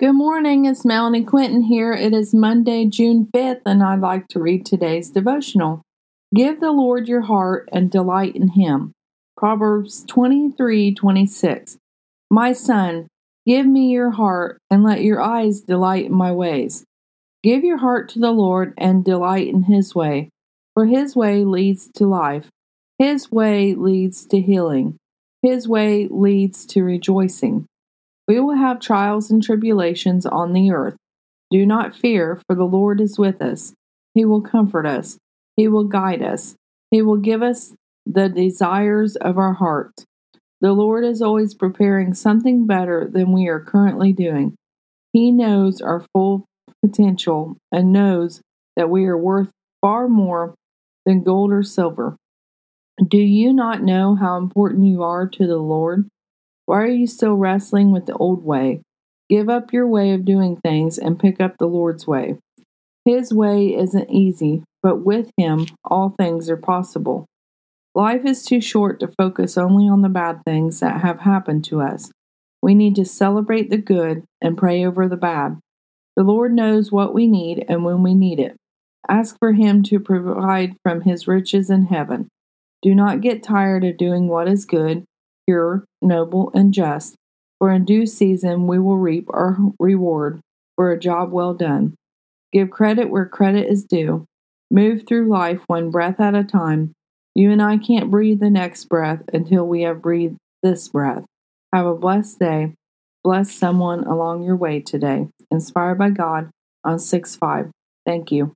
Good morning, it's Melanie Quinton here. It is Monday, June 5th, and I'd like to read today's devotional. Give the Lord your heart and delight in him. Proverbs 23 26. My son, give me your heart and let your eyes delight in my ways. Give your heart to the Lord and delight in his way, for his way leads to life. His way leads to healing. His way leads to rejoicing. We will have trials and tribulations on the earth. Do not fear, for the Lord is with us. He will comfort us. He will guide us. He will give us the desires of our heart. The Lord is always preparing something better than we are currently doing. He knows our full potential and knows that we are worth far more than gold or silver. Do you not know how important you are to the Lord? Why are you still wrestling with the old way? Give up your way of doing things and pick up the Lord's way. His way isn't easy, but with Him, all things are possible. Life is too short to focus only on the bad things that have happened to us. We need to celebrate the good and pray over the bad. The Lord knows what we need and when we need it. Ask for Him to provide from His riches in heaven. Do not get tired of doing what is good pure, noble, and just, for in due season we will reap our reward for a job well done. Give credit where credit is due. Move through life one breath at a time. You and I can't breathe the next breath until we have breathed this breath. Have a blessed day. Bless someone along your way today. Inspired by God on 6 5. Thank you.